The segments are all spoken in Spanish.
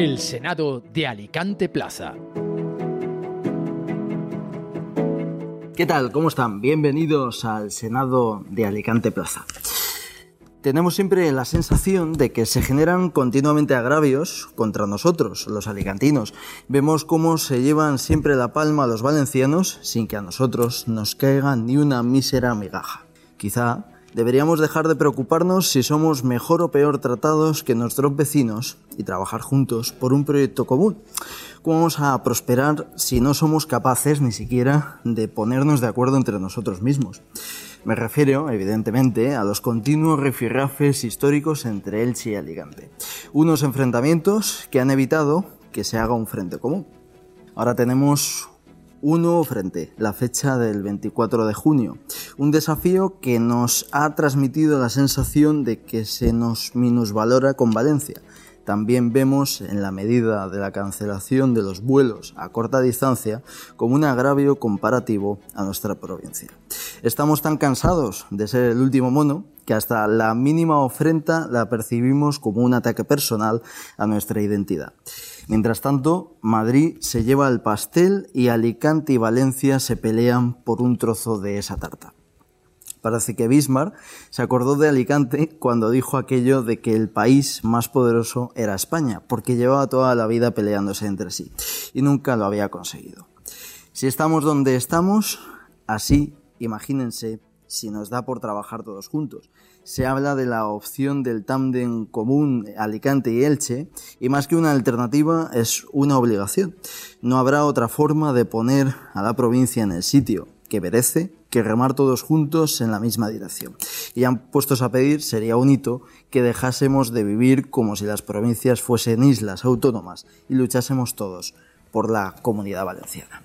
El Senado de Alicante Plaza. ¿Qué tal? ¿Cómo están? Bienvenidos al Senado de Alicante Plaza. Tenemos siempre la sensación de que se generan continuamente agravios contra nosotros, los alicantinos. Vemos cómo se llevan siempre la palma a los valencianos sin que a nosotros nos caiga ni una mísera migaja. Quizá deberíamos dejar de preocuparnos si somos mejor o peor tratados que nuestros vecinos y trabajar juntos por un proyecto común. ¿Cómo vamos a prosperar si no somos capaces ni siquiera de ponernos de acuerdo entre nosotros mismos? Me refiero, evidentemente, a los continuos rifirrafes históricos entre Elche y Alicante. Unos enfrentamientos que han evitado que se haga un frente común. Ahora tenemos un nuevo frente, la fecha del 24 de junio. Un desafío que nos ha transmitido la sensación de que se nos minusvalora con Valencia. También vemos en la medida de la cancelación de los vuelos a corta distancia como un agravio comparativo a nuestra provincia. Estamos tan cansados de ser el último mono que hasta la mínima ofrenda la percibimos como un ataque personal a nuestra identidad. Mientras tanto, Madrid se lleva el pastel y Alicante y Valencia se pelean por un trozo de esa tarta. Parece que Bismarck se acordó de Alicante cuando dijo aquello de que el país más poderoso era España, porque llevaba toda la vida peleándose entre sí y nunca lo había conseguido. Si estamos donde estamos, así, imagínense si nos da por trabajar todos juntos. Se habla de la opción del tándem común Alicante y Elche, y más que una alternativa es una obligación. No habrá otra forma de poner a la provincia en el sitio que merece que remar todos juntos en la misma dirección. Y han puestos a pedir, sería un hito, que dejásemos de vivir como si las provincias fuesen islas autónomas y luchásemos todos por la comunidad valenciana.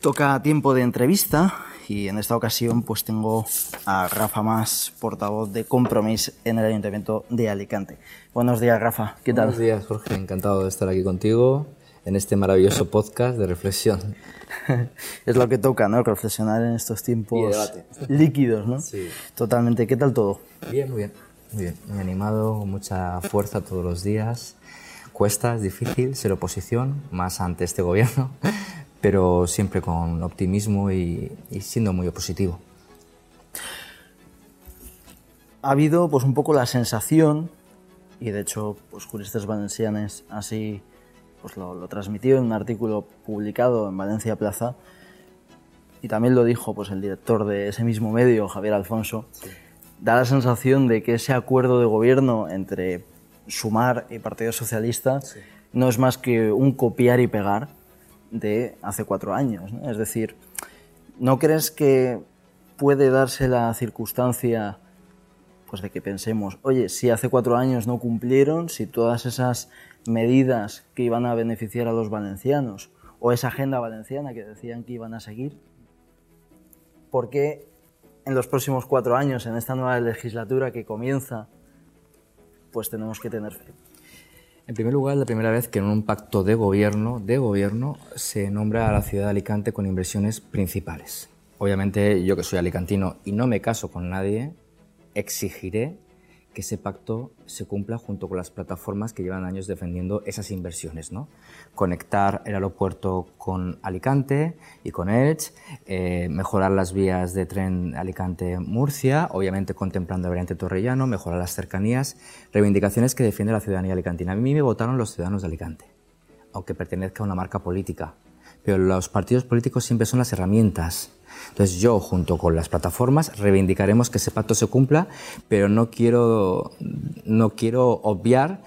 Toca tiempo de entrevista y en esta ocasión pues tengo a Rafa Más, portavoz de Compromís en el Ayuntamiento de Alicante. Buenos días, Rafa. ¿Qué tal? Buenos días, Jorge. Encantado de estar aquí contigo en este maravilloso podcast de reflexión. es lo que toca, ¿no? Reflexionar en estos tiempos líquidos, ¿no? Sí. Totalmente. ¿Qué tal todo? Bien, muy bien. Muy bien. Muy animado, mucha fuerza todos los días. Cuesta, es difícil ser oposición, más ante este gobierno, pero siempre con optimismo y, y siendo muy opositivo. Ha habido pues un poco la sensación, y de hecho pues juristas valencianes así pues lo, lo, transmitió en un artículo publicado en Valencia Plaza y también lo dijo pues el director de ese mismo medio, Javier Alfonso, sí. da la sensación de que ese acuerdo de gobierno entre Sumar y Partido Socialista sí. no es más que un copiar y pegar de hace cuatro años. Es decir, ¿no crees que puede darse la circunstancia pues de que pensemos, oye, si hace cuatro años no cumplieron, si todas esas medidas que iban a beneficiar a los valencianos o esa agenda valenciana que decían que iban a seguir, ¿por qué en los próximos cuatro años, en esta nueva legislatura que comienza, pues tenemos que tener fe? En primer lugar, la primera vez que en un pacto de gobierno, de gobierno se nombra a la ciudad de Alicante con inversiones principales. Obviamente, yo que soy alicantino y no me caso con nadie, exigiré que ese pacto se cumpla junto con las plataformas que llevan años defendiendo esas inversiones. ¿no? Conectar el aeropuerto con Alicante y con Elche, eh, mejorar las vías de tren Alicante-Murcia, obviamente contemplando el variante Torrellano, mejorar las cercanías, reivindicaciones que defiende la ciudadanía alicantina. A mí me votaron los ciudadanos de Alicante, aunque pertenezca a una marca política. Pero los partidos políticos siempre son las herramientas entonces yo, junto con las plataformas, reivindicaremos que ese pacto se cumpla, pero no quiero, no quiero obviar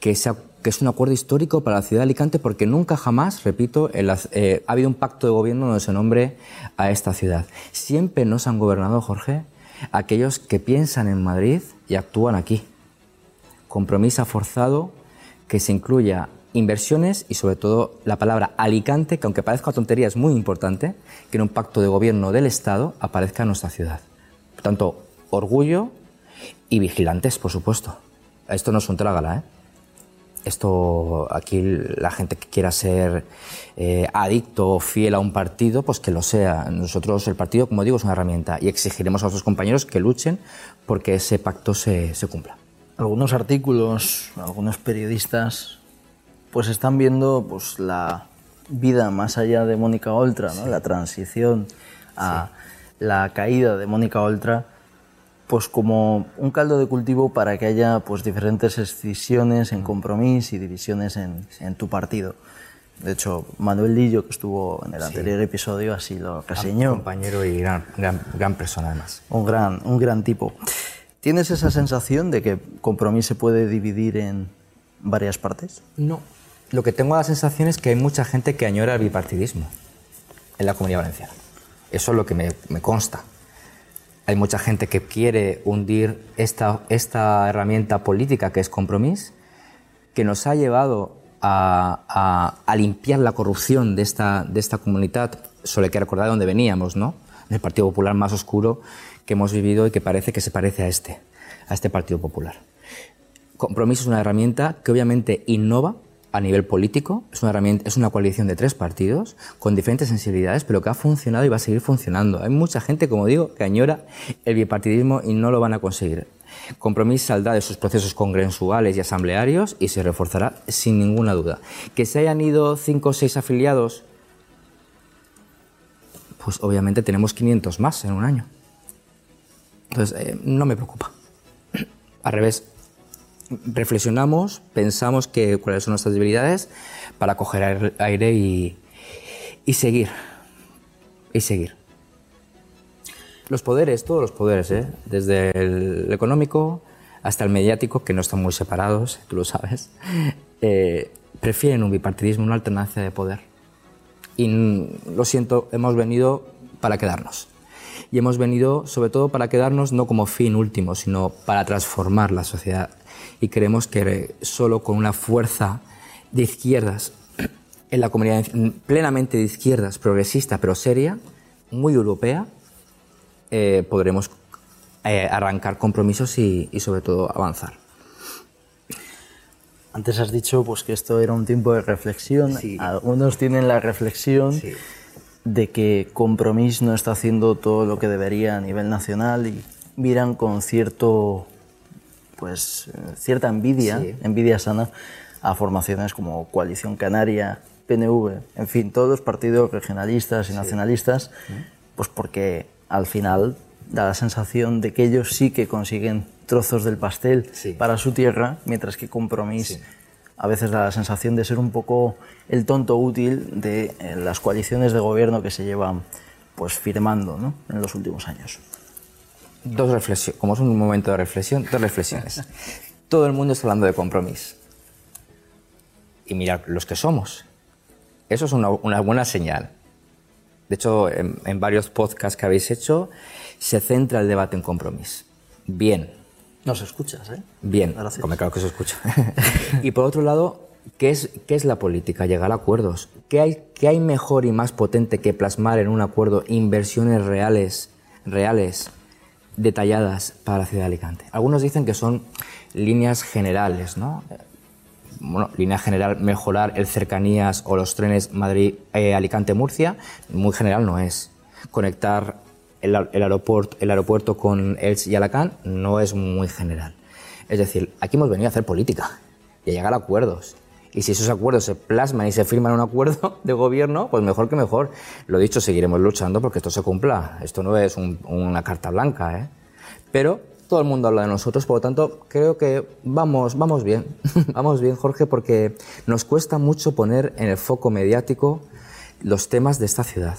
que, que es un acuerdo histórico para la ciudad de Alicante porque nunca jamás, repito, eh, ha habido un pacto de gobierno donde se nombre a esta ciudad. Siempre nos han gobernado, Jorge, aquellos que piensan en Madrid y actúan aquí. Compromiso forzado que se incluya inversiones y sobre todo la palabra Alicante, que aunque parezca tontería es muy importante, que en un pacto de gobierno del Estado aparezca en nuestra ciudad. Por tanto, orgullo y vigilantes, por supuesto. Esto no es un trágala, ¿eh? Esto, aquí la gente que quiera ser eh, adicto o fiel a un partido, pues que lo sea. Nosotros, el partido, como digo, es una herramienta y exigiremos a nuestros compañeros que luchen porque ese pacto se, se cumpla. Algunos artículos, algunos periodistas pues están viendo pues la vida más allá de Mónica Oltra, ¿no? la transición a la caída de Mónica Oltra, pues como un caldo de cultivo para que haya pues diferentes escisiones en compromiso y divisiones en, en tu partido. De hecho, Manuel Lillo, que estuvo en el anterior episodio, así lo reseñó. Compañero y gran, gran, gran persona además. Un gran, un gran tipo. ¿Tienes esa sensación de que Compromís se puede dividir en varias partes? No. Lo que tengo la sensación es que hay mucha gente que añora el bipartidismo en la comunidad valenciana. Eso es lo que me, consta. Hay mucha gente que quiere hundir esta, esta herramienta política que es Compromís, que nos ha llevado a, a, a, limpiar la corrupción de esta, de esta comunidad. Solo hay que recordar de dónde veníamos, ¿no? Del Partido Popular más oscuro que hemos vivido y que parece que se parece a este, a este Partido Popular. Compromiso es una herramienta que obviamente innova a nivel político, es una, es una coalición de tres partidos con diferentes sensibilidades, pero que ha funcionado y va a seguir funcionando. Hay mucha gente, como digo, que añora el bipartidismo y no lo van a conseguir. Compromís saldrá de sus procesos congresuales y asamblearios y se reforzará sin ninguna duda. Que se hayan ido cinco o seis afiliados, pues obviamente tenemos 500 más en un año. Entonces, eh, no me preocupa. Al revés, reflexionamos, pensamos que, cuáles son nuestras debilidades para coger aire y, y seguir. Y seguir. Los poderes, todos los poderes, ¿eh? desde el económico hasta el mediático, que no están muy separados, tú lo sabes, eh, prefieren un bipartidismo, una alternancia de poder. Y lo siento, hemos venido para quedarnos. Y hemos venido sobre todo para quedarnos no como fin último, sino para transformar la sociedad. Y creemos que solo con una fuerza de izquierdas, en la comunidad plenamente de izquierdas, progresista, pero seria, muy europea, eh, podremos eh, arrancar compromisos y, y, sobre todo avanzar. Antes has dicho pues, que esto era un tiempo de reflexión. Sí. Algunos tienen la reflexión Sí. de que Compromís no está haciendo todo lo que debería a nivel nacional y miran con cierto, pues, eh, cierta envidia, Sí. envidia sana, a formaciones como Coalición Canaria, PNV, en fin, todos los partidos regionalistas y nacionalistas, pues porque al final da la sensación de que ellos sí que consiguen trozos del pastel Sí. para su tierra, mientras que Compromís a veces da la sensación de ser un poco el tonto útil de eh, las coaliciones de gobierno que se llevan pues firmando ¿no? en los últimos años. Dos reflexiones, como es un momento de reflexión, dos reflexiones. Todo el mundo está hablando de compromiso. Y mirar los que somos. Eso es una, una buena señal. De hecho, en, en, varios podcasts que habéis hecho, se centra el debate en compromiso. Bien. Nos escuchas, ¿eh? Bien. Gracias. Como claro que se escucha. y por otro lado, ¿qué es, ¿qué es la política? Llegar a acuerdos. ¿Qué hay, ¿Qué hay mejor y más potente que plasmar en un acuerdo inversiones reales, reales, detalladas para la ciudad de Alicante? Algunos dicen que son líneas generales, ¿no? bueno, línea general, mejorar el cercanías o los trenes Madrid-Alicante-Murcia, muy general no es. Conectar el, el, aeropuerto, el aeropuerto con Elche y Alacant no es muy general. Es decir, aquí hemos venido a hacer política y a llegar a acuerdos. Y si esos acuerdos se plasman y se firman en un acuerdo de gobierno, pues mejor que mejor. Lo dicho, seguiremos luchando porque esto se cumpla. Esto no es un, una carta blanca, ¿eh? Pero todo el mundo habla de nosotros, por lo tanto, creo que vamos, vamos bien, vamos bien, Jorge, porque nos cuesta mucho poner en el foco mediático los temas de esta ciudad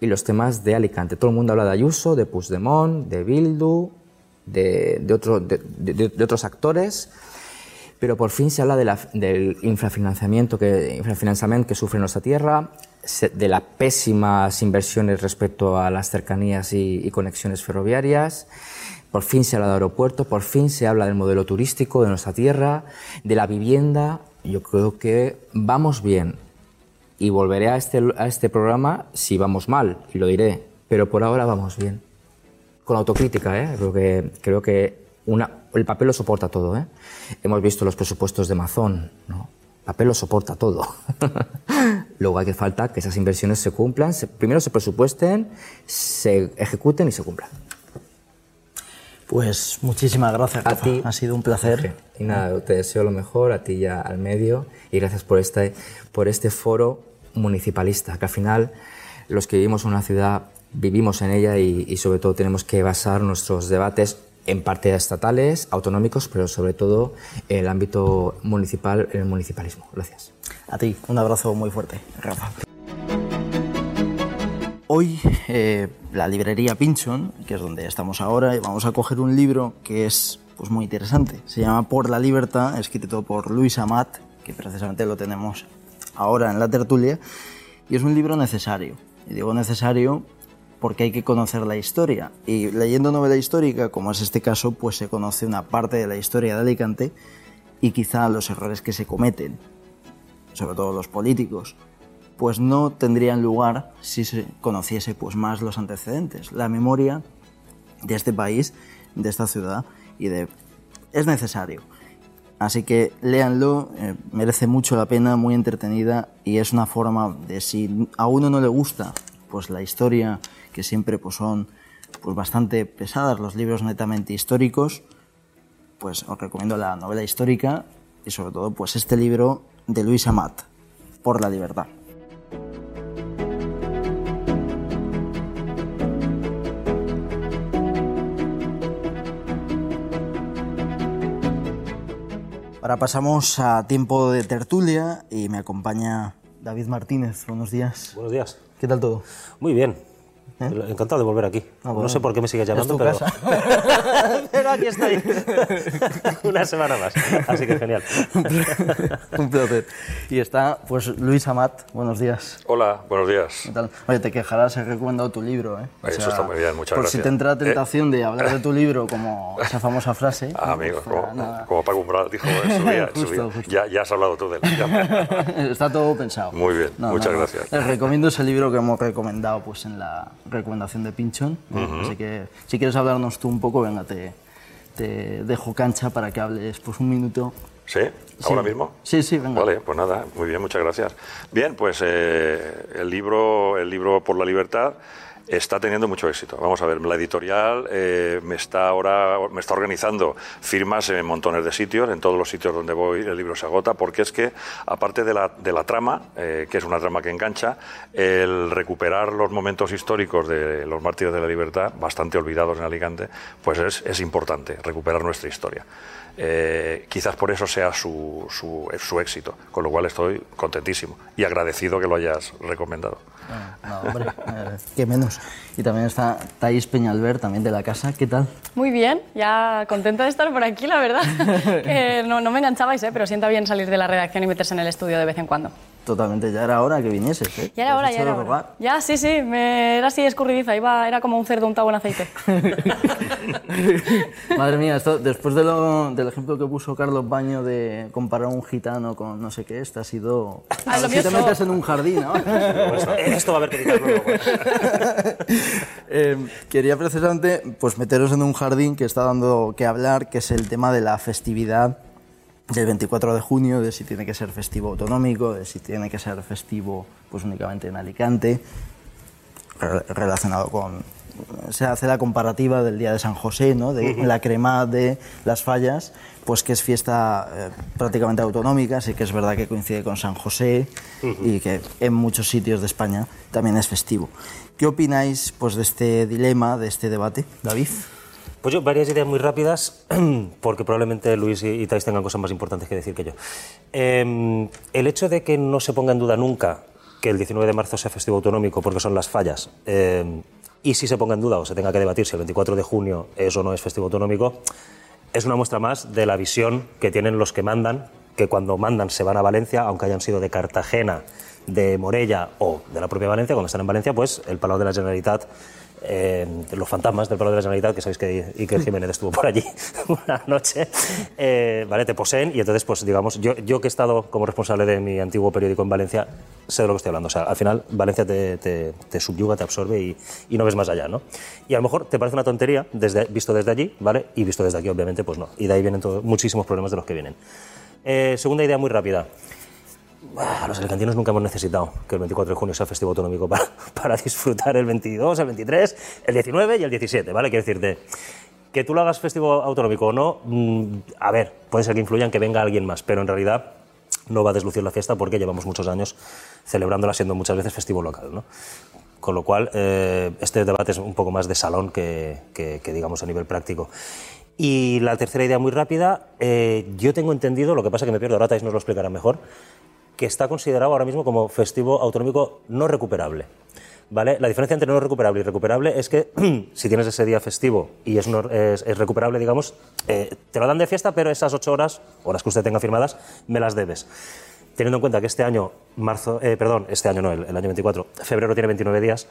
y los temas de Alicante. Todo el mundo habla de Ayuso, de Puigdemont, de Bildu, de, de, otro, de, de otros actores, pero por fin se habla de la, del infrafinanciamiento que, infrafinanciamiento que sufre nuestra tierra, de las pésimas inversiones respecto a las cercanías y, y conexiones ferroviarias, por fin se habla de aeropuerto, por fin se habla del modelo turístico de nuestra tierra, de la vivienda. Yo creo que vamos bien. Y volveré a este, a este programa si vamos mal, y lo diré. Pero por ahora vamos bien. Con autocrítica, ¿eh? Creo que, creo que una, el papel lo soporta todo, ¿eh? Hemos visto los presupuestos de Amazon, ¿no? El papel lo soporta todo. Luego hay que falta que esas inversiones se cumplan, se, primero se presupuesten, se ejecuten y se cumplan. Pues muchísimas gracias, A ti. Ha sido un placer. Y nada, te deseo lo mejor a ti y al medio y gracias por este, por este foro municipalista, que al final los que vivimos en una ciudad vivimos en ella y, y sobre todo tenemos que basar nuestros debates en parte estatales, autonómicos, pero sobre todo en el ámbito municipal, en el municipalismo. Gracias. A ti, un abrazo muy fuerte, Rafa. Hoy eh, la librería Pinchon, que es donde estamos ahora, y vamos a coger un libro que es pues, muy interesante. Se llama Por la Libertad, escrito por Luis Amat, que precisamente lo tenemos ahora en la tertulia, y es un libro necesario. Y digo necesario porque hay que conocer la historia. Y leyendo novela histórica, como es este caso, pues se conoce una parte de la historia de Alicante y quizá los errores que se cometen sobre todo los políticos, pues no tendrían lugar si se conociese pues más los antecedentes, la memoria de este país, de esta ciudad y de es necesario. Así que léanlo, eh, merece mucho la pena, muy entretenida y es una forma de si a uno no le gusta pues la historia que siempre pues son pues bastante pesadas los libros netamente históricos, pues os recomiendo la novela histórica y sobre todo pues este libro de Luis Amat, Por la libertad. Ahora pasamos a tiempo de tertulia y me acompaña David Martínez. Buenos días. Buenos días. ¿Qué tal todo? Muy bien. Encantado de volver aquí. Ah, bueno. No sé por qué me sigues Es llamando, tu pero... casa. pero aquí estoy. Una semana más. Así que genial. Un placer. Y está pues Luis Amat. Buenos días. Hola, buenos días. ¿Qué tal? Oye, te quejarás, he recomendado tu libro, ¿eh? Eso está muy bien, muchas por si gracias. te entra la ¿Eh? tentación de hablar de tu libro como esa famosa frase. Ah, ¿no? amigo, Pues, como, nada. como Paco Umbral dijo en su día. en su Justo, día. justo. Ya, ya has hablado tú de él. Está todo pensado. Muy bien, muchas gracias. Les recomiendo ese libro que hemos recomendado pues, en la recomendación de Pinchon. ¿no? Así que si quieres hablarnos tú un poco, venga, te, te dejo cancha para que hables pues, un minuto. ¿Sí? ¿Ahora mismo? Sí, sí, venga. Vale, pues nada, muy bien, muchas gracias. Bien, pues eh, el, libro, el libro Por la Libertad está teniendo mucho éxito. Vamos a ver, la editorial eh, me está ahora me está organizando firmas en montones de sitios, en todos los sitios donde voy el libro se agota, porque es que aparte de la, de la trama, eh, que es una trama que engancha, el recuperar los momentos históricos de los mártires de la libertad, bastante olvidados en Alicante, pues es, es importante recuperar nuestra historia. Eh, quizás por eso sea su, su, su éxito, con lo cual estoy contentísimo y agradecido que lo hayas recomendado. No, hombre, eh, qué menos. Y también está Thais Peñalver, también de la casa. ¿Qué tal? Muy bien, ya contenta de estar por aquí, la verdad. No, no me enganchabais, ¿eh? pero sienta bien salir de la redacción y meterse en el estudio de vez en cuando. Totalmente, ya era hora que vinieses. ¿eh? Ya era hora, ya era hora. Ya, sí, sí, me, era así escurridiza, iba, era como un cerdo untado en aceite. Madre mía, esto, después de lo- del ejemplo que puso Carlos Baño de comparar un gitano con no sé qué, este ha sido... Ah, lo si te es metes en un jardín, ¿no? Esto va a haber que luego. Eh, quería precisamente pues, meteros en un jardín que está dando que hablar, que es el tema de la festividad del 24 de junio, de si tiene que ser festivo autonómico, de si tiene que ser festivo pues únicamente en Alicante, re- relacionado con... Se hace la comparativa del Día de San José, ¿no? de la crema de las fallas, pues que es fiesta eh, prácticamente autonómica, sí que es verdad que coincide con San José y que en muchos sitios de España también es festivo. ¿Qué opináis pues, de este dilema, de este debate, David? Pues yo, varias ideas muy rápidas, porque probablemente Luis y y Thais tengan cosas más importantes que decir que yo. Eh, el hecho de que no se ponga en duda nunca que el 19 de marzo sea festivo autonómico porque son las fallas, eh, y si se ponga en duda o se tenga que debatir si el 24 de junio es o no es festivo autonómico, es una muestra más de la visión que tienen los que mandan, que cuando mandan se van a Valencia, aunque hayan sido de Cartagena, de Morella o de la propia Valencia, cuando están en Valencia, pues el Palau de la Generalitat, eh, los fantasmas del Palau de la Generalitat, que sabéis que Iker Jiménez estuvo por allí una noche, eh, ¿vale? te poseen y entonces, pues digamos, yo, yo que he estado como responsable de mi antiguo periódico en Valencia, sé de lo que estoy hablando. O sea, al final Valencia te, te- te subyuga, te absorbe y, y no ves más allá, ¿no? Y a lo mejor te parece una tontería desde, visto desde allí, ¿vale? Y visto desde aquí, obviamente, pues no. Y de ahí vienen todos, muchísimos problemas de los que vienen. Eh, segunda idea muy rápida. Los alicantinos nunca hemos necesitado que el 24 de junio sea festivo autonómico para, para disfrutar el 22, el 23, el 19 y el 17, ¿vale? Quiero decirte, que tú lo hagas festivo autonómico o no, mm, a ver, puede ser que influyan que venga alguien más, pero en realidad no va a deslucir la fiesta porque llevamos muchos años celebrándola siendo muchas veces festivo local, ¿no? Con lo cual, eh, este debate es un poco más de salón que, que- que, digamos, a nivel práctico. Y la tercera idea muy rápida, eh, yo tengo entendido, lo que pasa que me pierdo, ahora Thais nos lo explicará mejor, que está considerado ahora mismo como festivo autonómico no recuperable. ¿Vale? La diferencia entre no recuperable y recuperable es que si tienes ese día festivo y es, no- es- es recuperable, digamos, eh, te lo dan de fiesta, pero esas ocho horas, horas que usted tenga firmadas, me las debes. Teniendo en cuenta que este año, marzo, eh, perdón, este año no, el, el año 24, febrero tiene 29 días,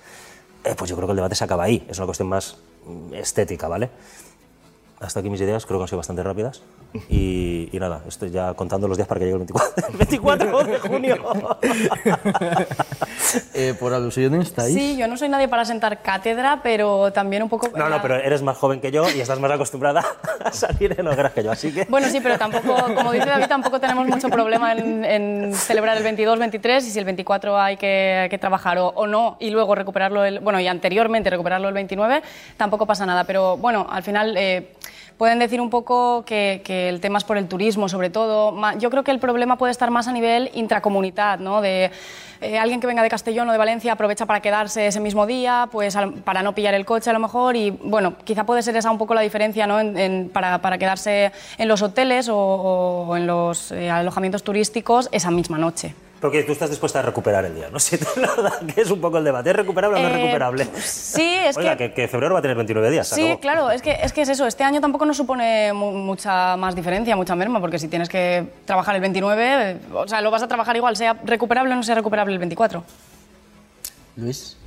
eh, pues yo creo que el debate se acaba ahí. Es una cuestión más mm, estética, ¿vale? Hasta aquí mis ideas, creo que han sido bastante rápidas. Y, y nada, estoy ya contando los días para que llegue el 24, el 24 de junio. Eh, por alusiones, Thais. Sí, yo no soy nadie para sentar cátedra, pero también un poco... No, no, pero eres más joven que yo y estás más acostumbrada a salir en hogueras que yo, así que... Bueno, sí, pero tampoco, como dice David, tampoco tenemos mucho problema en, en celebrar el 22, 23 y si el 24 hay que, que trabajar o, o no y luego recuperarlo, el, bueno, y anteriormente recuperarlo el 29, tampoco pasa nada. Pero bueno, al final eh, pueden decir un poco que, el tema es por el turismo, sobre todo. Yo creo que el problema puede estar más a nivel intracomunidad, ¿no? De eh, alguien que venga de Castellón o de Valencia aprovecha para quedarse ese mismo día, pues al- para no pillar el coche a lo mejor y bueno, quizá puede ser esa un poco la diferencia, ¿no? En- en- para, para quedarse en los hoteles o, o en los eh, alojamientos turísticos esa misma noche. Porque tú estás dispuesta a recuperar el día, ¿no? Si te lo dan, que es un poco el debate. ¿Es recuperable o no es Eh, recuperable? Sí, es Oiga, que... que... que febrero va a tener 29 días. Sí, acabó. claro, es que, es que es eso. Este año tampoco nos supone mu- mucha más diferencia, mucha merma, porque si tienes que trabajar el 29, eh, o sea, lo vas a trabajar igual, sea recuperable o no sea recuperable el 24. Luis.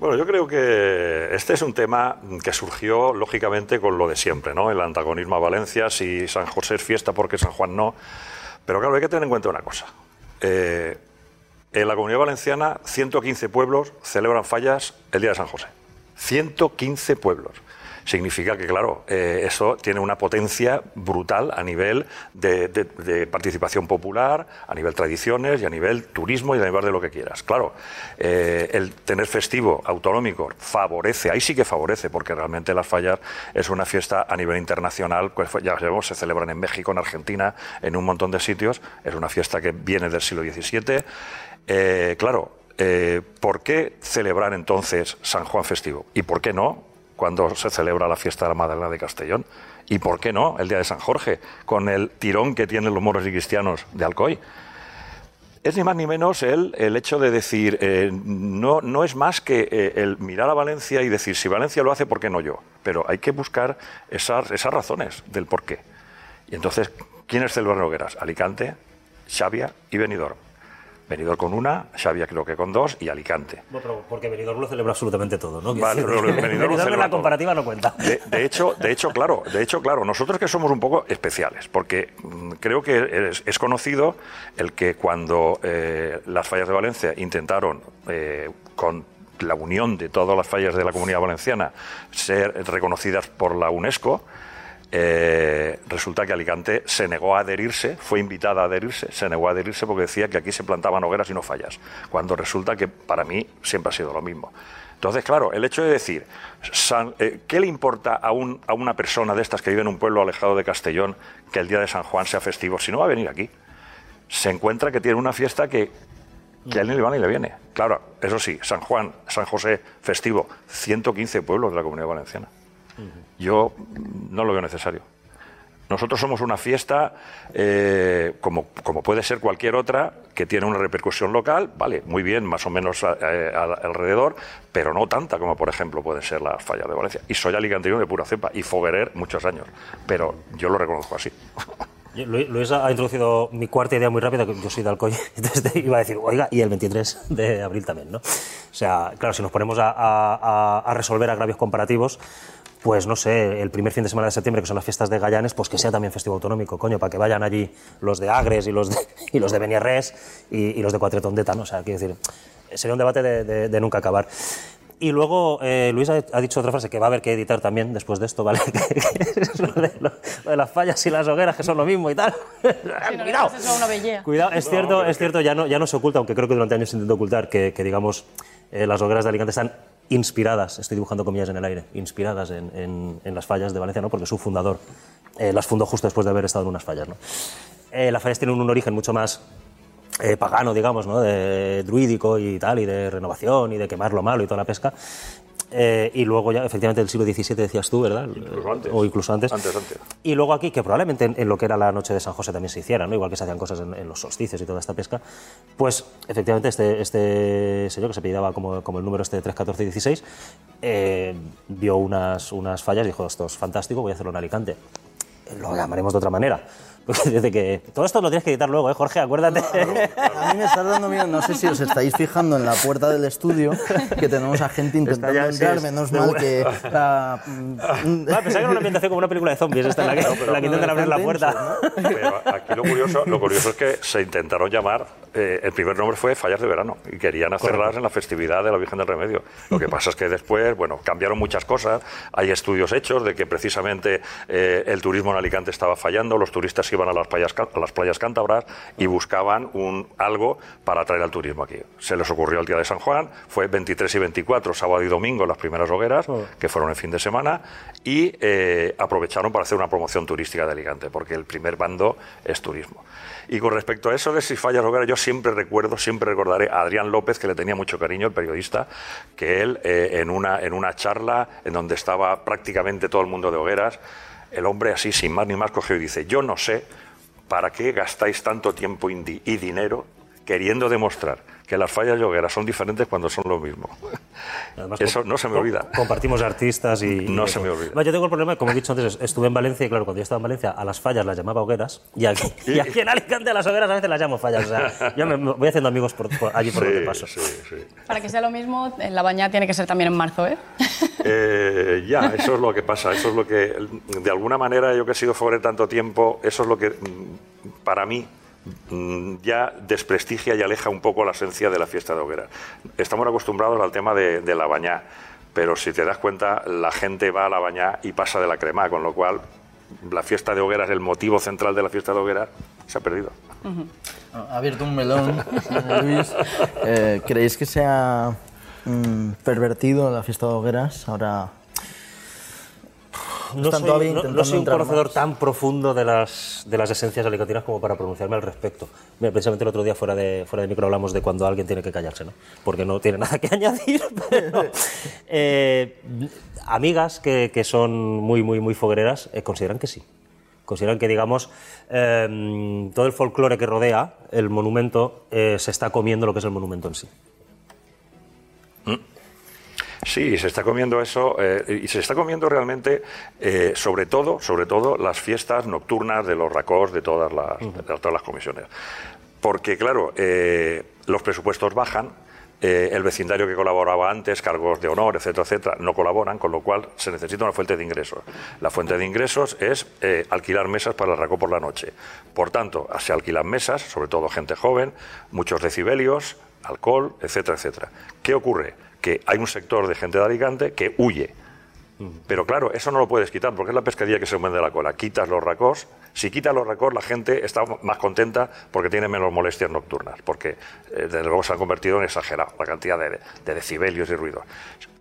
Bueno, yo creo que este es un tema que surgió lógicamente con lo de siempre, ¿no? El antagonismo a Valencia, si San José es fiesta porque San Juan no. Pero claro, hay que tener en cuenta una cosa. Eh, en la comunidad valenciana, 115 pueblos celebran fallas el día de San José. 115 pueblos. Significa que, claro, eh, eso tiene una potencia brutal a nivel de, de- participación popular, a nivel tradiciones y a nivel turismo y a nivel de lo que quieras. Claro, eh, el tener festivo autonómico favorece, ahí sí que favorece, porque realmente las fallas es una fiesta a nivel internacional, pues ya sabemos, se celebran en México, en Argentina, en un montón de sitios, es una fiesta que viene del siglo XVII. Eh, claro, ¿por qué celebrar entonces San Juan festivo? ¿Y por qué no cuando se celebra la fiesta de la Madalena de Castellón? ¿Y por qué no el día de San Jorge, con el tirón que tienen los moros y cristianos de Alcoy? Es ni más ni menos el, el hecho de decir, eh, no, no es más que eh, el mirar a Valencia y decir, si Valencia lo hace, ¿por qué no yo? Pero hay que buscar esas, esas razones del por qué. Y entonces, ¿quiénes celebran hogueras? Alicante, Xavia y Benidorm. Benidorm con una, Xavia creo que con dos y Alicante. Bueno, pero porque Benidorm lo celebra absolutamente todo, ¿no? Vale, pero Benidorm, Benidorm lo en celebra la todo. comparativa no cuenta. De, de hecho, de hecho, claro, de hecho, claro, nosotros que somos un poco especiales, porque mm, creo que es, es conocido el que cuando eh, las fallas de Valencia intentaron eh, con la unión de todas las fallas de la comunidad valenciana ser reconocidas por la UNESCO, eh, resulta que Alicante se negó a adherirse, fue invitada a adherirse, se negó a adherirse porque decía que aquí se plantaban hogueras y no fallas, cuando resulta que para mí siempre ha sido lo mismo. Entonces, claro, el hecho de decir, San- eh, ¿qué le importa a, un- una persona de estas que vive en un pueblo alejado de Castellón que el día de San Juan sea festivo? Si no va a venir aquí. Se encuentra que tiene una fiesta que, que a él ni le va ni le viene. Claro, eso sí, San Juan, San José, festivo, 115 pueblos de la comunidad valenciana. Yo no lo veo necesario. Nosotros somos una fiesta, eh, como, como puede ser cualquier otra, que tiene una repercusión local, vale, muy bien, más o menos eh, al- alrededor, pero no tanta como, por ejemplo, pueden ser las fallas de Valencia. Y soy alicantino de pura cepa, y foguerer muchos años, pero yo lo reconozco así. Luis ha introducido mi cuarta idea muy rápida, que yo soy de Alcoy, entonces iba a decir, oiga, y el 23 de abril también, ¿no? O sea, claro, si nos ponemos a- a resolver agravios comparativos, pues no sé, el primer fin de semana de septiembre, que son las fiestas de Gallanes, pues que sea también festivo autonómico, coño, para que vayan allí los de Agres y los de, y los de Beniarrés y, y los de Cuatretondeta, ¿no? O sea, quiero decir, sería un debate de, de- de nunca acabar. Y luego eh, Luis ha, ha dicho otra frase que va a haber que editar también después de esto, ¿vale? Que es lo de, lo- lo de las fallas y las hogueras, que son lo mismo y tal. Si no le Cuidado. una es cierto, es cierto, ya no, ya no se oculta, aunque creo que durante años se intentó ocultar, que, que, digamos, eh, las hogueras de Alicante están inspiradas, estoy dibujando comillas en el aire, inspiradas en, en- en las fallas de Valencia, ¿no? porque su fundador eh, las fundó justo después de haber estado en unas fallas. ¿no? Eh, las fallas tienen un origen mucho más eh, pagano, digamos, ¿no? de druídico y tal, y de renovación y de quemar lo malo y toda la pesca. Eh, y luego ya, efectivamente, del siglo XVII decías tú, ¿verdad? Incluso antes. O incluso antes. Antes, antes. Y luego aquí, que probablemente en, en lo que era la noche de San José también se hiciera, ¿no? igual que se hacían cosas en, en los solsticios y toda esta pesca, pues efectivamente este, este señor que se apellidaba como, como el número este de 3, 14 y 16, eh, vio unas, unas fallas y dijo, esto es fantástico, voy a hacerlo en Alicante. Lo llamaremos de otra manera. Porque desde que... Todo esto lo tienes que editar luego, ¿eh, Jorge? Acuérdate. A mí me está dando miedo, no sé si os estáis fijando en la puerta del estudio, que tenemos a gente intentando ya, entrar, menos mal buena- que... la- mm, Ah, pensaba que era una ambientación como una película de zombies, esta en la que, la que intentan abrir la puerta. Pero aquí lo curioso, lo curioso es que se intentaron llamar, eh, el primer nombre fue Fallas de Verano y querían hacerlas en la festividad de la Virgen del Remedio. Lo que pasa es que después, bueno, cambiaron muchas cosas. Hay estudios hechos de que precisamente eh, el turismo en Alicante estaba fallando, los turistas iban a las playas, a las playas cántabras y buscaban un, algo para atraer al turismo aquí. Se les ocurrió el día de San Juan, fue 23 y 24, sábado y domingo, las primeras hogueras, que fueron el fin de semana, y eh, aprovecharon para hacer una promoción turística de Alicante, porque el primer bando es turismo. Y con respecto a eso de si fallas hogueras, yo siempre recuerdo, siempre recordaré a Adrián López, que le tenía mucho cariño, el periodista, que él eh, en, una, en una charla en donde estaba prácticamente todo el mundo de hogueras, el hombre así, sin más ni más, cogió y dice, yo no sé para qué gastáis tanto tiempo y dinero queriendo demostrar que las fallas y hogueras son diferentes cuando son lo mismo. Además, Eso no se me olvida. Compartimos artistas y. No y se me olvida. Yo tengo el problema, como he dicho antes, estuve en Valencia y claro, cuando yo estaba en Valencia, a las fallas las llamaba hogueras y aquí, y aquí en Alicante a las hogueras a veces las llamo fallas. O sea, yo me, voy haciendo amigos por, por allí por donde Sí, paso. sí, sí. Para que sea lo mismo, en la bañada tiene que ser también en marzo, ¿eh? Eh, ya, eso es lo que pasa, eso es lo que, de alguna manera, yo que he sido foguero tanto tiempo, eso es lo que, mm, para mí, ya desprestigia y aleja un poco la esencia de la fiesta de hogueras. Estamos acostumbrados al tema de, la bañá, pero si te das cuenta, la gente va a la bañá y pasa de la crema, con lo cual la fiesta de hogueras, el motivo central de la fiesta de hogueras, se ha perdido. Ha abierto un melón, Luis. Eh, ¿Creéis que se mm, pervertido la fiesta de hogueras? Ahora No Están soy, todavía no- no intentando soy un conocedor más. tan profundo de las, de las esencias alicantinas como para pronunciarme al respecto. Mira, precisamente el otro día fuera de, fuera de micro hablamos de cuando alguien tiene que callarse, ¿no? Porque no tiene nada que añadir. pero, eh, amigas que, que son muy, muy, muy foguereras eh, consideran que sí. Consideran que, digamos, eh, todo el folclore que rodea el monumento eh, se está comiendo lo que es el monumento en sí. Sí, se está comiendo eso eh, y se está comiendo realmente, eh, sobre todo, sobre todo las fiestas nocturnas de los racos de todas las, de todas las comisiones, porque claro, eh, los presupuestos bajan. el vecindario que colaboraba antes, cargos de honor, etcétera, etcétera, no colaboran, con lo cual se necesita una fuente de ingresos. La fuente de ingresos es alquilar mesas para el racó por la noche. Por tanto, se alquilan mesas, sobre todo gente joven, muchos decibelios, alcohol, etcétera, etcétera. ¿Qué ocurre? Que hay un sector de gente de Alicante que huye. Pero claro, eso no lo puedes quitar, porque es la pescadilla que se mueve de la cola. Quitas los racos. Si quitas los racos, la gente está más contenta porque tiene menos molestias nocturnas, porque eh, desde luego se han convertido en exagerado la cantidad de, de decibelios y ruidos.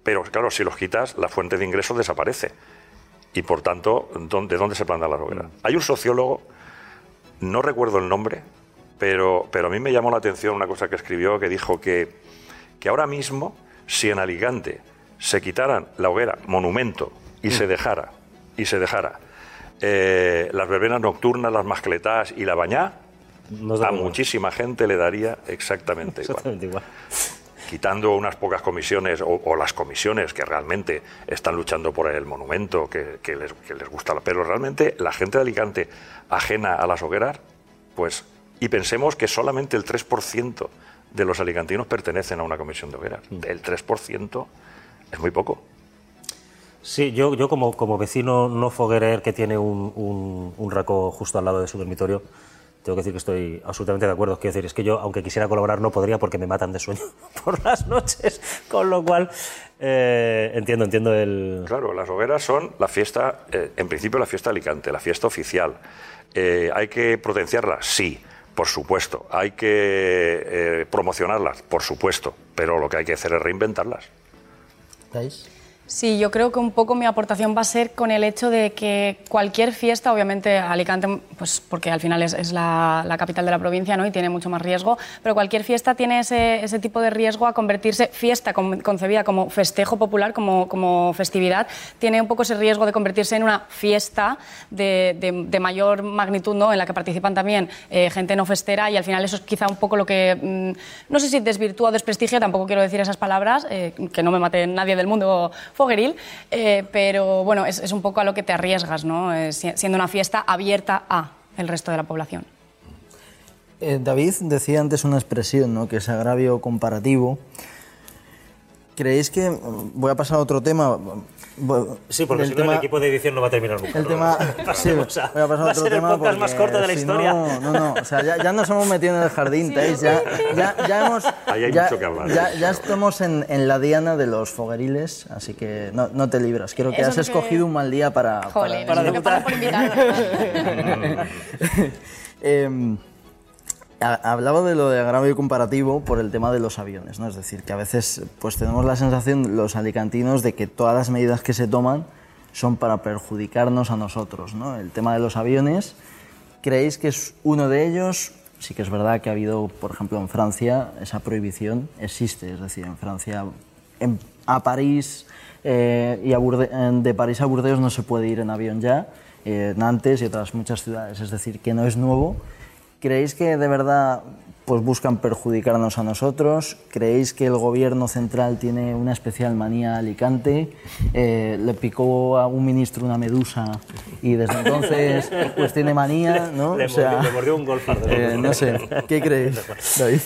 Pero claro, si los quitas, la fuente de ingresos desaparece. Y por tanto, ¿dó- ¿de dónde se plantan las hogueras? Hay un sociólogo no recuerdo el nombre, pero, pero a mí me llamó la atención una cosa que escribió que dijo que, que ahora mismo, si en Alicante se quitaran la hoguera, monumento, y se dejara, y se dejara eh, las verbenas nocturnas, las mascletas y la bañá, Nos a igual. muchísima gente le daría exactamente igual Exactamente igual. quitando unas pocas comisiones o, o las comisiones que realmente están luchando por el monumento, que, que les, que les gusta, pero realmente la gente de Alicante ajena a las hogueras, pues, y pensemos que solamente el 3% de los alicantinos pertenecen a una comisión de hogueras. El 3% es muy poco. Sí, yo, yo como, como vecino no foguerer que tiene un, un, un raco justo al lado de su dormitorio, tengo que decir que estoy absolutamente de acuerdo. Quiero decir, es que yo, aunque quisiera colaborar, no podría porque me matan de sueño por las noches. Con lo cual, eh, entiendo, entiendo el... Claro, las hogueras son la fiesta, eh, en principio la fiesta de Alicante, la fiesta oficial. Eh, ¿Hay que potenciarlas? Sí, por supuesto. ¿Hay que eh, promocionarlas? Por supuesto. Pero lo que hay que hacer es reinventarlas. Sí, yo creo que un poco mi aportación va a ser con el hecho de que cualquier fiesta, obviamente Alicante, pues porque al final es, la, capital de la provincia ¿no? y tiene mucho más riesgo, pero cualquier fiesta tiene ese, tipo de riesgo a convertirse, fiesta con- concebida como festejo popular, como, festividad, tiene un poco ese riesgo de convertirse en una fiesta de, mayor magnitud, ¿no? en la que participan también eh, gente no festera y al final eso es quizá un poco lo que, mm, no sé si desvirtúa o desprestigia, tampoco quiero decir esas palabras, eh, que no me mate nadie del mundo fogueril, eh, pero bueno, es, un poco a lo que te arriesgas, ¿no? Eh, si- siendo una fiesta abierta a el resto de la población. Eh, David decía antes una expresión, ¿no? que es agravio comparativo. ¿Creéis que... Voy a pasar a otro tema. Sí, porque si no tema- el equipo de edición no va a terminar nunca. El ¿no? tema... Sí, voy a- pasar va a otro ser el tema podcast más corto de la si historia. No, no, no. O sea, ya, ya nos hemos metido en el jardín, Thais, Ya, ya, ya hemos... Ahí hay ya, mucho que hablar. Ya, ya estamos en, en la diana de los fogueriles, así que no, no te libras. Creo que Eso has que- escogido un mal día para... Jolín, para- pasa por invitar. Eh, hablaba de lo de agravio comparativo por el tema de los aviones, ¿no? Es decir, que a veces pues tenemos la sensación los alicantinos de que todas las medidas que se toman son para perjudicarnos a nosotros, ¿no? El tema de los aviones, ¿creéis que es uno de ellos? Sí que es verdad que ha habido, por ejemplo, en Francia esa prohibición existe, es decir, en Francia en- a París eh, y a Burde- de París a Burdeos no se puede ir en avión ya, eh, Nantes y otras muchas ciudades, es decir, que no es nuevo. ¿Creéis que de verdad pues buscan perjudicarnos a nosotros? ¿Creéis que el gobierno central tiene una especial manía a Alicante? Eh, le picó a un ministro una medusa y desde entonces pues tiene manía, ¿no? Le, O sea, mordió, le mordió un golfar. eh, no sé, ¿qué creéis, David?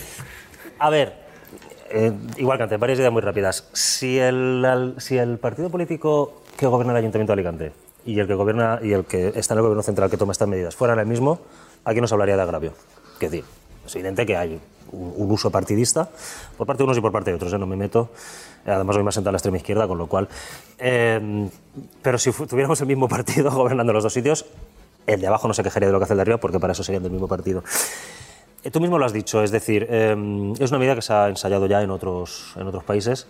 A ver, eh, igual que antes, varias ideas muy rápidas. Si el, al- si el partido político que gobierna el Ayuntamiento de Alicante y el que gobierna y el que está en el gobierno central que toma estas medidas fueran el mismo, aquí nos hablaría de agravio. Es decir, es evidente que hay un, uso partidista por parte de unos y por parte de otros. ¿eh? No me meto. Eh, Además, voy más sentado a la extrema izquierda, con lo cual. eh, pero si tuviéramos el mismo partido gobernando los dos sitios, el de abajo no se quejaría de lo que hace el de arriba, porque para eso serían del mismo partido. Eh, Tú mismo lo has dicho, es decir, eh, es una medida que se ha ensayado ya en otros, en otros países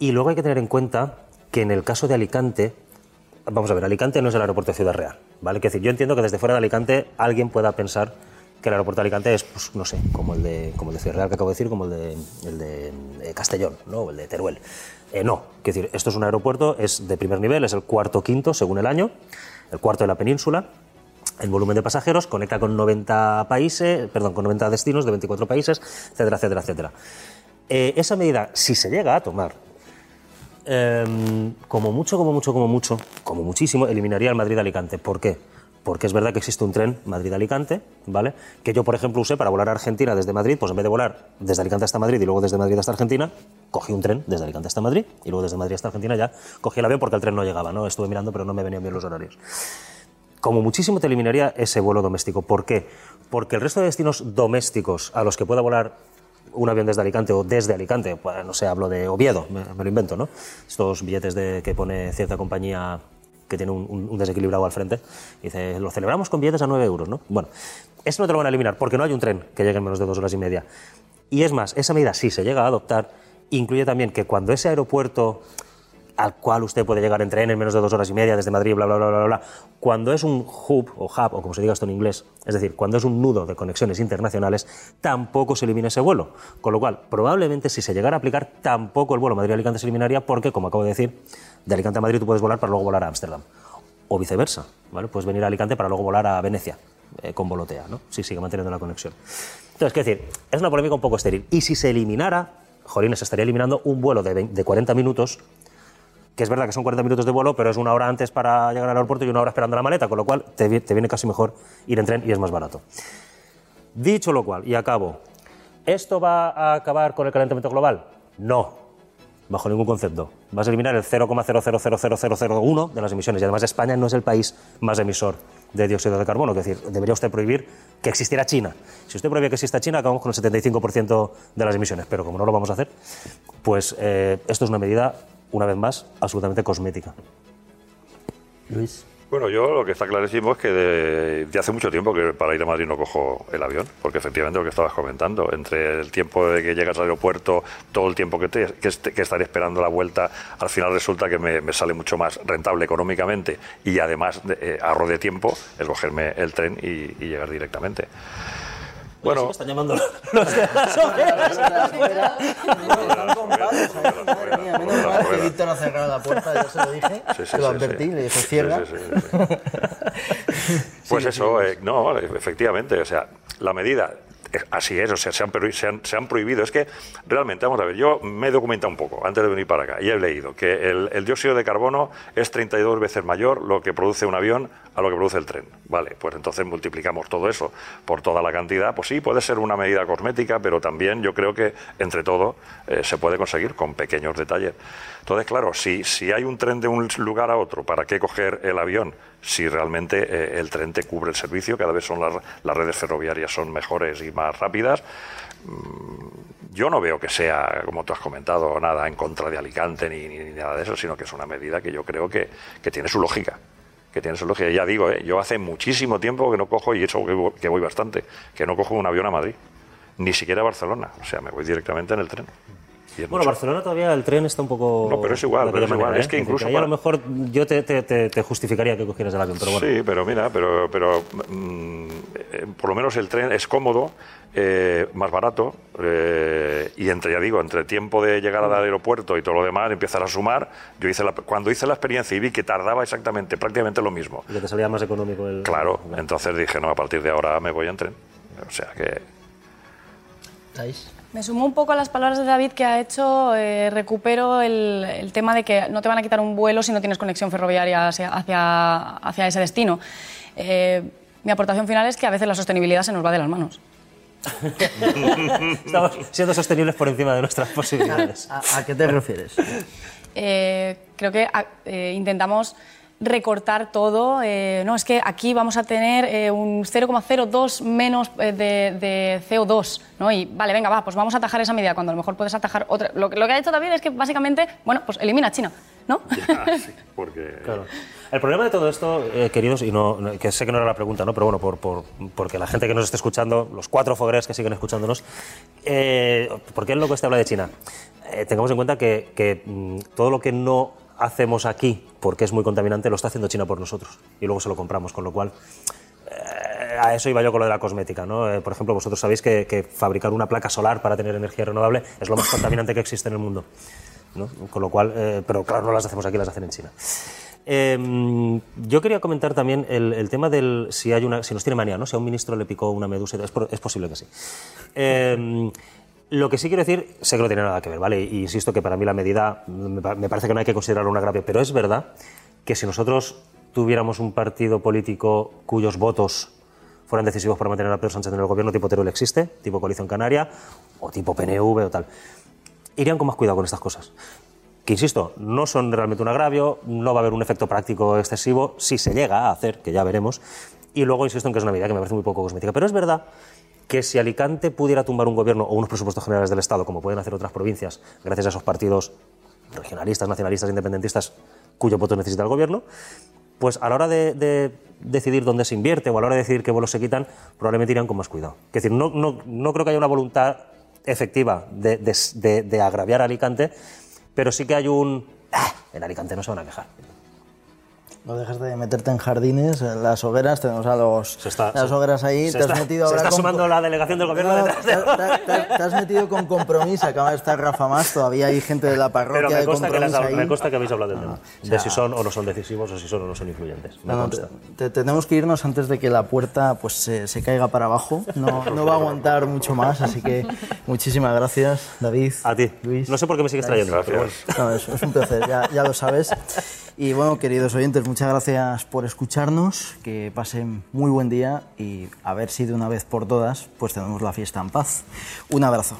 y luego hay que tener en cuenta que en el caso de Alicante, vamos a ver, Alicante no es el aeropuerto de Ciudad Real, ¿vale? Es decir, yo entiendo que desde fuera de Alicante alguien pueda pensar que el aeropuerto de Alicante es, pues, no sé, como el de, como el de Ciudad Real que acabo de decir, como el de, el de eh, Castellón, ¿no? O el de Teruel. Eh, no, es decir, esto es un aeropuerto, es de primer nivel, es el cuarto quinto según el año, el cuarto de la península, el volumen de pasajeros, conecta con 90 países, perdón, con 90 destinos de 24 países, etcétera, etcétera, etcétera. Eh, esa medida, si se llega a tomar, eh, como mucho, como mucho, como mucho, como muchísimo, eliminaría el Madrid-Alicante. ¿Por qué? Porque es verdad que existe un tren Madrid-Alicante, ¿vale? Que yo, por ejemplo, usé para volar a Argentina desde Madrid, pues en vez de volar desde Alicante hasta Madrid y luego desde Madrid hasta Argentina, cogí un tren desde Alicante hasta Madrid y luego desde Madrid hasta Argentina ya cogí el avión porque el tren no llegaba, ¿no? Estuve mirando, pero no me venían bien los horarios como muchísimo te eliminaría ese vuelo doméstico. ¿Por qué? Porque el resto de destinos domésticos a los que pueda volar un avión desde Alicante o desde Alicante, pues, no sé, hablo de Oviedo, me, lo invento, ¿no? Estos billetes que pone cierta compañía que tiene un, un- desequilibrado al frente, dice, lo celebramos con billetes a 9 euros, ¿no? Bueno, eso no te lo van a eliminar porque no hay un tren que llegue en menos de dos horas y media. Y es más, esa medida, si se llega a adoptar, incluye también que cuando ese aeropuerto al cual usted puede llegar en tren en menos de dos horas y media desde Madrid, bla, bla, bla, bla, bla. Cuando es un hub o hub, o como se diga esto en inglés, es decir, cuando es un nudo de conexiones internacionales, tampoco se elimina ese vuelo. Con lo cual, probablemente si se llegara a aplicar, tampoco el vuelo Madrid-Alicante se eliminaría porque, como acabo de decir, de Alicante a Madrid tú puedes volar para luego volar a Ámsterdam. O viceversa, ¿vale? Puedes venir a Alicante para luego volar a Venecia, eh, con volotea, ¿no? Si sigue manteniendo la conexión. Entonces, quiero decir, es una polémica un poco estéril. Y si se eliminara, jolines, se estaría eliminando un vuelo de, 20 de 40 minutos que es verdad que son 40 minutos de vuelo, pero es una hora antes para llegar al aeropuerto y una hora esperando la maleta, con lo cual te, vi- te viene casi mejor ir en tren y es más barato. Dicho lo cual, y acabo, ¿esto va a acabar con el calentamiento global? No, bajo ningún concepto. Vas a eliminar el 0,0000001 de las emisiones y además España no es el país más emisor de dióxido de carbono, es decir, debería usted prohibir que existiera China. Si usted prohíbe que exista China, acabamos con el 75% de las emisiones, pero como no lo vamos a hacer, pues eh, esto es una medida, una vez más, absolutamente cosmética. Luis. Bueno, yo lo que está clarísimo es que de, de hace mucho tiempo que para ir a Madrid no cojo el avión, porque efectivamente lo que estabas comentando, entre el tiempo de que llegas al aeropuerto, todo el tiempo que, te, que, est- que estaré esperando la vuelta, al final resulta que me, me sale mucho más rentable económicamente y además de, eh, ahorro de tiempo el cogerme el tren y, y llegar directamente. Bueno, Están llamando los de las hogueras. Madre mía, menos mal que Víctor ha cerrado la puerta, ya se lo dije, se lo advertí, le dije cierra. Pues eso, eh, no, efectivamente, o sea, la medida, así es, o sea, se han, prohibido. Es que realmente, vamos a ver, yo me he documentado un poco antes de venir para acá y he leído que el, dióxido de carbono es 32 veces mayor lo que produce un avión a lo que produce el tren. Vale, pues entonces multiplicamos todo eso por toda la cantidad. Pues sí, puede ser una medida cosmética, pero también yo creo que entre todo eh, se puede conseguir con pequeños detalles. Entonces, claro, si hay un tren de un lugar a otro, ¿para qué coger el avión? Si realmente eh, el tren te cubre el servicio, cada vez son las, las redes ferroviarias son mejores y más rápidas. Mm, Yo no veo que sea, como tú has comentado, nada en contra de Alicante ni, nada de eso, sino que es una medida que yo creo que, tiene su lógica. Que tiene su lógica. Ya digo, ¿eh? yo hace muchísimo tiempo que no cojo, y eso que voy bastante, que no cojo un avión a Madrid, ni siquiera a Barcelona. O sea, me voy directamente en el tren. Y Bueno, mucho- Barcelona todavía el tren está un poco. No, pero es igual, pero es igual. manera, Es que ¿eh? incluso ahí a lo mejor yo te, te- te- te justificaría que cogieras el avión, pero bueno. Sí, pero mira, pero, pero mm, eh, por lo menos el tren es cómodo, eh, más barato, eh, y entre, ya digo, entre tiempo de llegar al aeropuerto y todo lo demás, empiezas a sumar. Yo hice la- cuando hice la experiencia y vi que tardaba exactamente, prácticamente lo mismo. Y que te salía más económico el. Claro, entonces dije, no, a partir de ahora me voy en tren. O sea que ¿Estáis? Me sumo un poco a las palabras de David que ha hecho, eh, recupero el, el tema de que no te van a quitar un vuelo si no tienes conexión ferroviaria hacia, hacia, hacia ese destino. Eh, mi aportación final es que a veces la sostenibilidad se nos va de las manos. Estamos siendo sostenibles por encima de nuestras posibilidades. ¿A, a qué te refieres? Eh, creo que a- eh, intentamos recortar todo. eh, no, es que aquí vamos a tener eh, un 0,02 menos eh, de, de CO2, ¿no? Y vale, venga, va, pues vamos a atajar esa medida cuando a lo mejor puedes atajar otra. Lo, que- lo que ha hecho David es que básicamente, bueno, pues elimina a China, ¿no? ya, sí, porque Claro. El problema de todo esto, eh, queridos, y no, no- que sé que no era la pregunta, ¿no? pero bueno, por, por- porque la gente que nos esté escuchando, los cuatro fogueres que siguen escuchándonos, eh, ¿por qué es loco este habla de China? Eh, tengamos en cuenta que, que, mm, todo lo que no hacemos aquí, porque es muy contaminante, lo está haciendo China por nosotros y luego se lo compramos, con lo cual eh, a eso iba yo con lo de la cosmética. ¿no? Eh, por ejemplo, vosotros sabéis que, fabricar una placa solar para tener energía renovable es lo más contaminante que existe en el mundo. ¿no? Con lo cual, eh, pero claro, no las hacemos aquí, las hacen en China. Eh, yo quería comentar también el, tema del si hay una si nos tiene manía, ¿no? Si a un ministro le picó una medusa, es, es posible que sí. Eh, lo que sí quiero decir, sé que no tiene nada que ver, ¿vale? Y insisto que para mí la medida me pa- me parece que no hay que considerarlo un agravio, pero es verdad que si nosotros tuviéramos un partido político cuyos votos fueran decisivos para mantener a Pedro Sánchez en el gobierno, tipo Teruel existe, tipo Coalición Canaria, o tipo PNV o tal, irían con más cuidado con estas cosas. Que insisto, no son realmente un agravio, no va a haber un efecto práctico excesivo, si se llega a hacer, que ya veremos. Y luego insisto en que es una medida que me parece muy poco cosmética. Pero es verdad que si Alicante pudiera tumbar un gobierno o unos presupuestos generales del Estado, como pueden hacer otras provincias, gracias a esos partidos regionalistas, nacionalistas, independentistas, cuyo voto necesita el gobierno, pues a la hora de, de decidir dónde se invierte o a la hora de decidir qué vuelos se quitan, probablemente irían con más cuidado. Es decir, no, no, no creo que haya una voluntad efectiva de- de- de agraviar a Alicante, pero sí que hay un... "Ah, en Alicante no se van a quejar. No dejes de meterte en jardines, en las hogueras, tenemos a los, Se está- las se- hogueras ahí, se te has está- metido se ahora está con- sumando la delegación del gobierno No, detrás te, de- te- te- te has metido con compromiso, acaba de estar Rafa Más, todavía hay gente de la Pero parroquia me de consta, que las- ahí. me consta que habéis hablado del tema. o sea- de si son o no son decisivos o si son o no son influyentes. Me No, tenemos que irnos antes de que la puerta pues, se, se caiga para abajo. No, no va a aguantar mucho más, así que muchísimas gracias, David. A ti. Luis. No sé por qué me sigues trayendo. pero bueno. No, es, es un placer, ya, ya lo sabes. Y bueno, queridos oyentes, muchas gracias por escucharnos, que pasen muy buen día y a ver si de una vez por todas pues tenemos la fiesta en paz. Un abrazo.